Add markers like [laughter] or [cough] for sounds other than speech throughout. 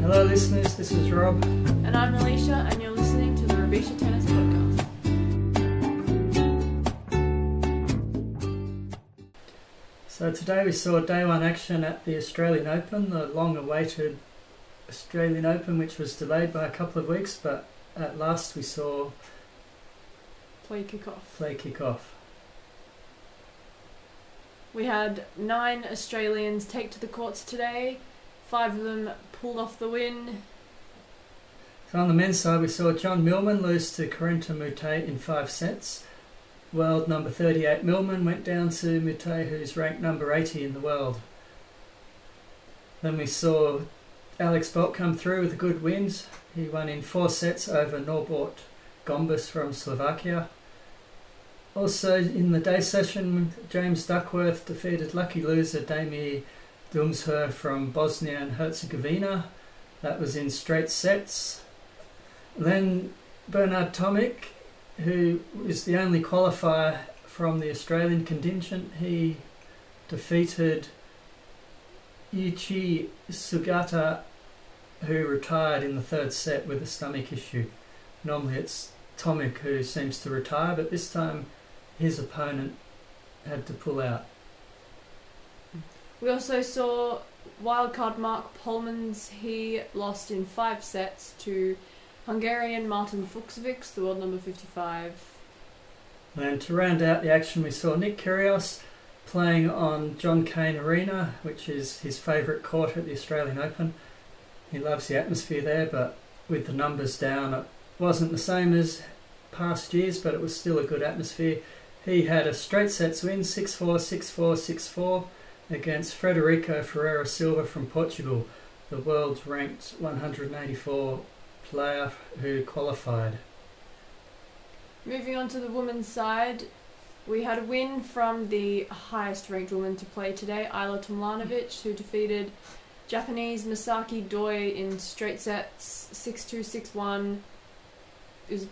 Hello, listeners. This is Rob. And I'm Alicia, and you're listening to the Rubisha Tennis Podcast. So today we saw day one action at the Australian Open, the long-awaited Australian Open, which was delayed by a couple of weeks, but at last we saw Play kickoff. play kick off. We had nine Australians take to the courts today. Five of them pulled off the win. So on the men's side, we saw John Millman lose to Corentin Moutet in five sets. World number 38 Millman went down to Moutet, who's ranked number 80 in the world. Then we saw Alex Bolt come through with a good win. He won in four sets over Norbert Gombos from Slovakia. Also in the day session, James Duckworth defeated lucky loser Damir Dumsher from Bosnia and Herzegovina. That was in straight sets. Then Bernard Tomic, who is the only qualifier from the Australian contingent, he defeated Yuichi Sugita, who retired in the third set with a stomach issue. Normally it's Tomic who seems to retire, but this time his opponent had to pull out. We also saw wildcard Marc Polmans. He lost in five sets to Hungarian Martin Fucsovics, the world number 55. And to round out the action, we saw Nick Kyrgios playing on John Cain Arena, which is his favourite court at the Australian Open. He loves the atmosphere there, but with the numbers down, it wasn't the same as past years, but it was still a good atmosphere. He had a straight sets win 6 4, 6 4, 6 4 against Frederico Ferreira Silva from Portugal, the world's ranked 184 player who qualified. Moving on to the women's side, we had a win from the highest ranked woman to play today, Ajla Tomljanovic, who defeated Japanese Misaki Doi in straight sets 6 2 6 1. It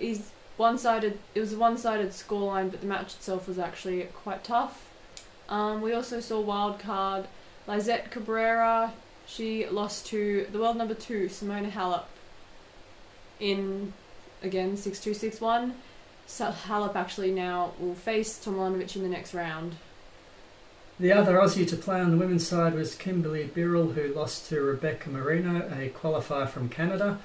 was, one-sided. It was a one-sided scoreline, but the match itself was actually quite tough. Um, we also saw wild card Lizette Cabrera. She lost to the world number two Simona Halep in again six two six one. So Halep actually now will face Tomljanovic in the next round. The other Aussie to play on the women's side was Kimberly Birrell, who lost to Rebecca Marino, a qualifier from Canada.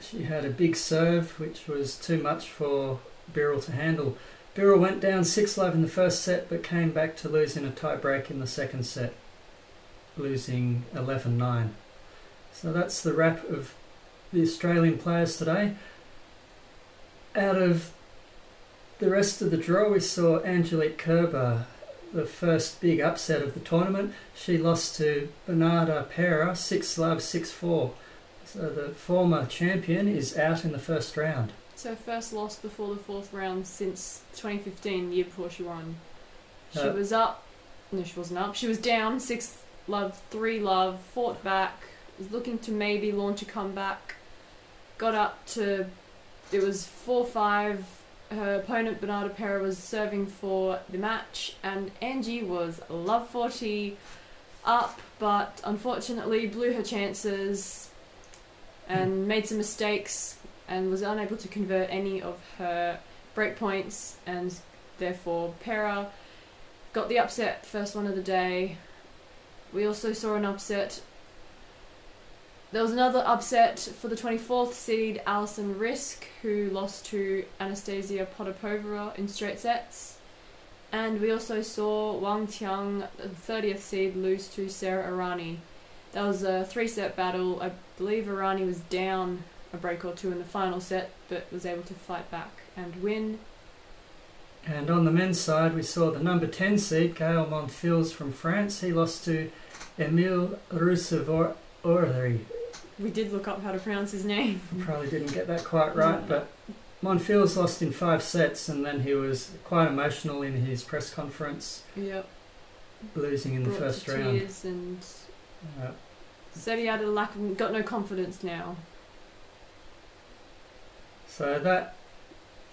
She had a big serve, which was too much for Birrell to handle. Birrell went down 6 love in the first set, but came back to lose in a tie break in the second set, losing 11 9. So that's the wrap of the Australian players today. Out of the rest of the draw, we saw Angelique Kerber, the first big upset of the tournament. She lost to Bernarda Pera 6 love 6 4. So the former champion is out in the first round. So first loss before the fourth round since 2015, the year before she won. She Uh, was up. No, she wasn't up. She was down six love, three love, fought back. Was looking to maybe launch a comeback. Got up to. It was four five. Her opponent Bernarda Pera was serving for the match, and Angie was love forty up, but unfortunately blew her chances and made some mistakes and was unable to convert any of her break points and therefore Pera got the upset first one of the day. We also saw an upset. There was another upset for the 24th seed Alison Riske who lost to Anastasia Potapova in straight sets. And we also saw Wang Qiang, the 30th seed, lose to Sara Errani. That was a three set battle. I believe Irani was down a break or two in the final set, but was able to fight back and win. And on the men's side, we saw the number 10 seed, Gael Monfils from France. He lost to Emil Ruusuvuori. We did look up how to pronounce his name. [laughs] Probably didn't get that quite right, but Monfils lost in five sets and then he was quite emotional in his press conference, Yep. losing in the first round. tears and Uh, said he had a lack of, got no confidence now. So that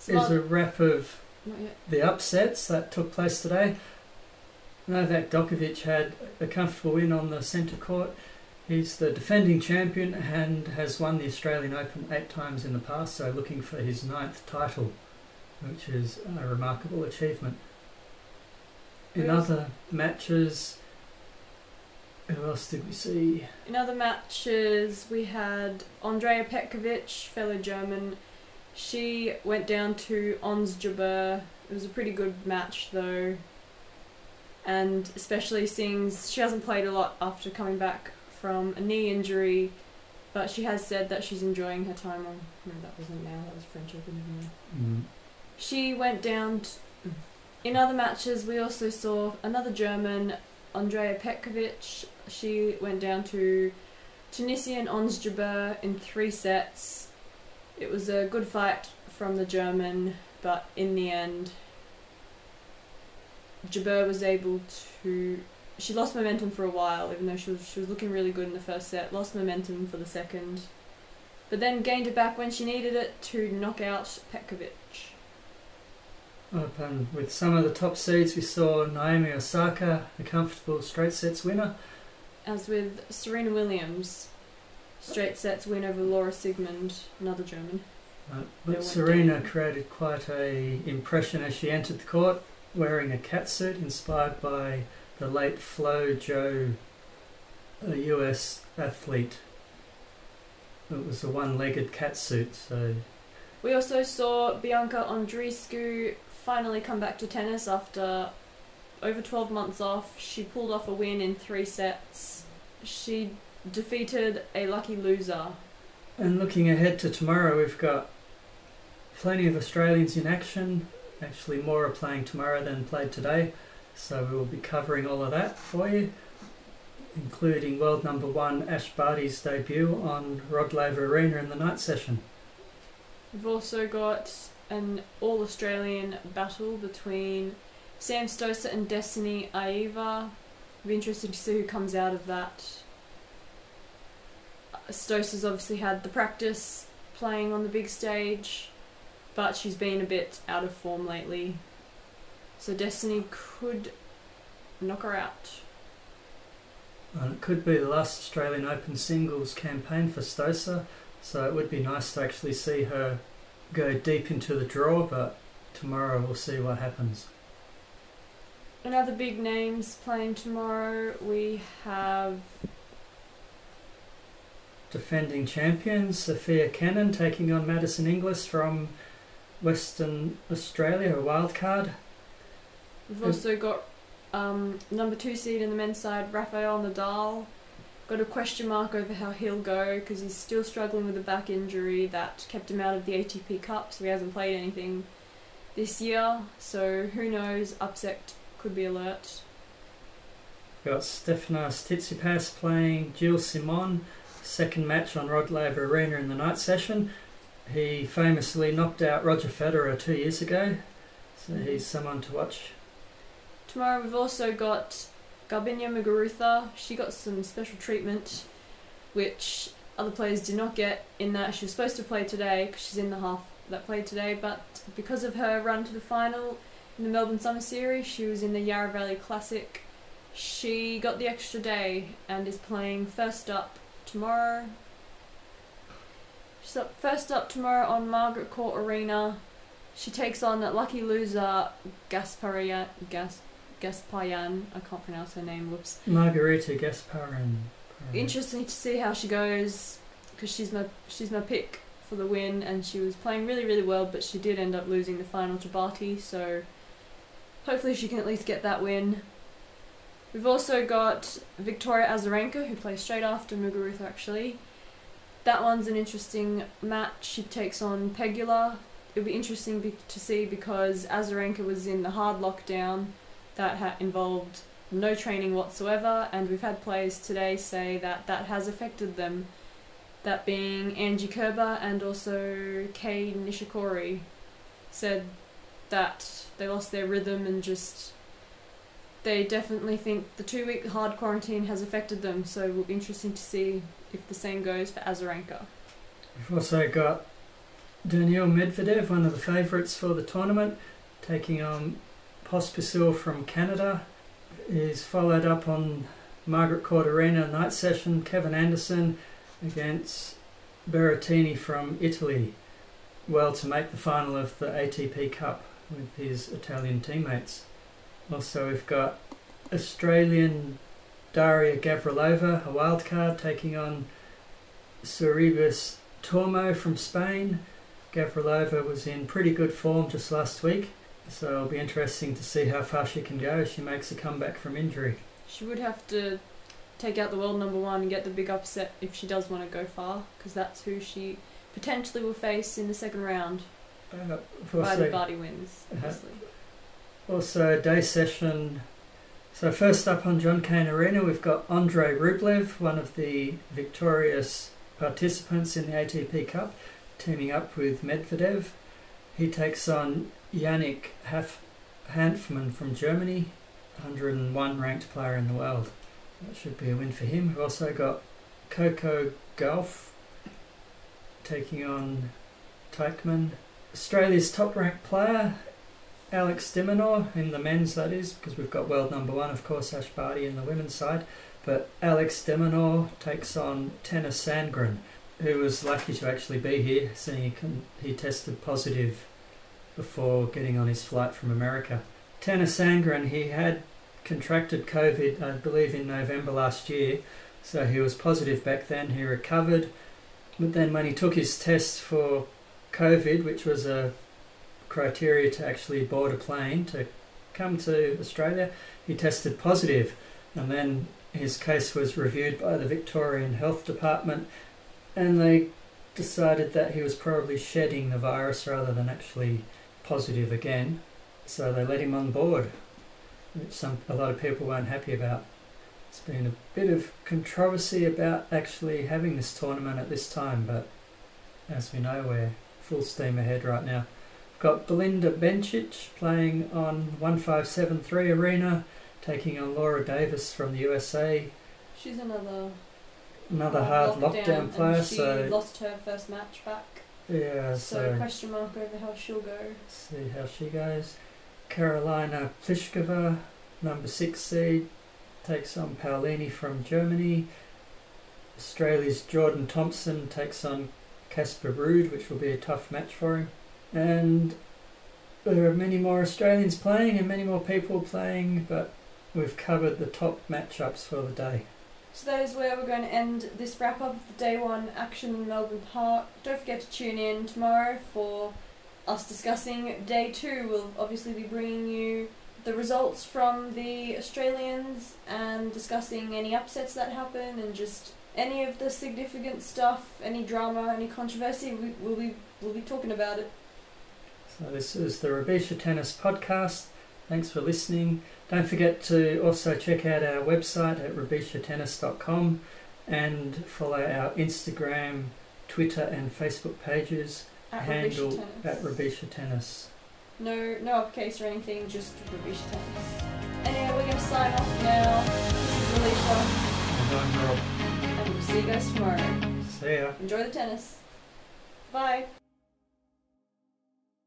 is a wrap of the upsets that took place today. Novak Djokovic had a comfortable win on the centre court. He's the defending champion and has won the Australian Open eight times in the past, so looking for his ninth title, which is a remarkable achievement. In other matches, who else did we see? In other matches, we had Andrea Petkovic, fellow German. She went down to Ons Jabeur. It was a pretty good match, though. And especially seeing she hasn't played a lot after coming back from a knee injury, but she has said that she's enjoying her time on. No, that wasn't now, that was French Open. Mm. She went down. T- in other matches, we also saw another German, Andrea Petkovic. She went down to Tunisian Ons Jabeur in three sets. It was a good fight from the German, but in the end, Jabeur was able to. She lost momentum for a while, even though she was, she was looking really good in the first set. Lost momentum for the second, but then gained it back when she needed it to knock out Petkovic. And with some of the top seeds, we saw Naomi Osaka, a comfortable straight sets winner. As with Serena Williams, straight sets win over Laura Siegemund, another German. Uh, They but went Serena created quite a impression as she entered the court, wearing a catsuit inspired by the late Flo Jo, a US athlete. It was a one-legged catsuit, so We also saw Bianca Andreescu finally come back to tennis after over 12 months off. She pulled off a win in three sets. She defeated a lucky loser. And looking ahead to tomorrow, we've got plenty of Australians in action. Actually, more are playing tomorrow than played today, so we will be covering all of that for you, including world number one Ash Barty's debut on Rod Laver Arena in the night session. We've also got an all Australian battle between Sam Stosur and Destanee Aiava. It'll be interested to see who comes out of that. Stosur's obviously had the practice playing on the big stage, but she's been a bit out of form lately. So Destanee could knock her out. And it could be the last Australian Open singles campaign for Stosur, so it would be nice to actually see her go deep into the draw, but tomorrow we'll see what happens. Another big names playing tomorrow. We have defending champions Sofia Kenin taking on Maddison Inglis from Western Australia, a wild card. We've also got um, number two seed in the men's side, Rafael Nadal. Got a question mark over how he'll go because he's still struggling with a back injury that kept him out of the ATP Cup, so he hasn't played anything this year. So who knows? Upset could be alert. We've got Stefanos Tsitsipas playing Gilles Simon, second match on Rod Laver Arena in the night session. He famously knocked out Roger Federer two years ago, so he's someone to watch. Tomorrow we've also got Garbiñe Muguruza. She got some special treatment, which other players did not get. In that she was supposed to play today because she's in the half that played today, but because of her run to the final in the Melbourne Summer Series, she was in the Yarra Valley Classic. She got the extra day and is playing first up tomorrow. She's up first up tomorrow on Margaret Court Arena. She takes on that lucky loser Gasparia Gas Gaspayan. I can't pronounce her name. Whoops. Margarita Gasparyan. Interesting to see how she goes because she's my she's my pick for the win, and she was playing really really well, but she did end up losing the final to Barty. So hopefully she can at least get that win. We've also got Victoria Azarenka, who plays straight after Muguruza actually. That one's an interesting match. She takes on Pegula. It'll be interesting be- to see because Azarenka was in the hard lockdown that ha- involved no training whatsoever, and we've had players today say that that has affected them. That being Angie Kerber and also Kei Nishikori said that they lost their rhythm and just they definitely think the two week hard quarantine has affected them, so it will be interesting to see if the same goes for Azarenka. We've also got Daniil Medvedev, one of the favourites for the tournament, taking on Pospisil from Canada. Is followed up on Margaret Court Arena night session, Kevin Anderson against Berrettini from Italy. Well, to make the final of the ATP Cup with his Italian teammates. Also, we've got Australian Daria Gavrilova, a wild card, taking on Sorribes Tormo from Spain. Gavrilova was in pretty good form just last week, so it'll be interesting to see how far she can go if she makes a comeback from injury. She would have to take out the world number one and get the big upset if she does want to go far, because that's who she potentially will face in the second round. Uh, Provided also, Barty wins, Uh-huh. Also, day session. So, first up on John Cain Arena, we've got Andre Rublev, one of the victorious participants in the ATP Cup, teaming up with Medvedev. He takes on Yannick Haf- Hanfmann from Germany, 101 ranked player in the world. That should be a win for him. We've also got Coco Gauff taking on Teichmann. Australia's top ranked player, Alex de Minaur, in the men's that is, because we've got world number one, of course, Ash Barty in the women's side. But Alex de Minaur takes on Tennys Sandgren, who was lucky to actually be here, seeing he, can, he tested positive before getting on his flight from America. Tennys Sandgren, he had contracted COVID, I believe, in November last year, so he was positive back then. He recovered, but then when he took his test for COVID, which was a criteria to actually board a plane to come to Australia, he tested positive, and then his case was reviewed by the Victorian Health Department, and they decided that he was probably shedding the virus rather than actually positive again. So they let him on board, which some a lot of people weren't happy about. It's been a bit of controversy about actually having this tournament at this time, but as we know, we're full steam ahead right now. Got Belinda Bencic playing on 1573 Arena, taking on Laura Davis from the USA. She's another Another uh, hard lockdown, and player, She so lost her first match back, yeah, so so question mark over how she'll go. see how she goes. Karolina Pliskova, number six seed, takes on Paolini from Germany. Australia's Jordan Thompson takes on Casper Ruud, which will be a tough match for him. And there are many more Australians playing and many more people playing, but we've covered the top matchups for the day. So that is where we're going to end this wrap up of the day one action in Melbourne Park. Don't forget to tune in tomorrow for us discussing day two. We'll obviously be bringing you the results from the Australians and discussing any upsets that happen and just any of the significant stuff, any drama, any controversy. We, we'll be we'll be talking about it. So this is the Rubisha Tennis Podcast. Thanks for listening. Don't forget to also check out our website at rubishatennis.com and follow our Instagram, Twitter and Facebook pages At handle Rubisha at. Rubisha Tennis. No no uppercase or anything, just Rubisha Tennis. Anyway, we're gonna sign off now. This is Alicia, And I'm Rob. and we'll see you guys tomorrow. See ya. Enjoy the tennis. Bye.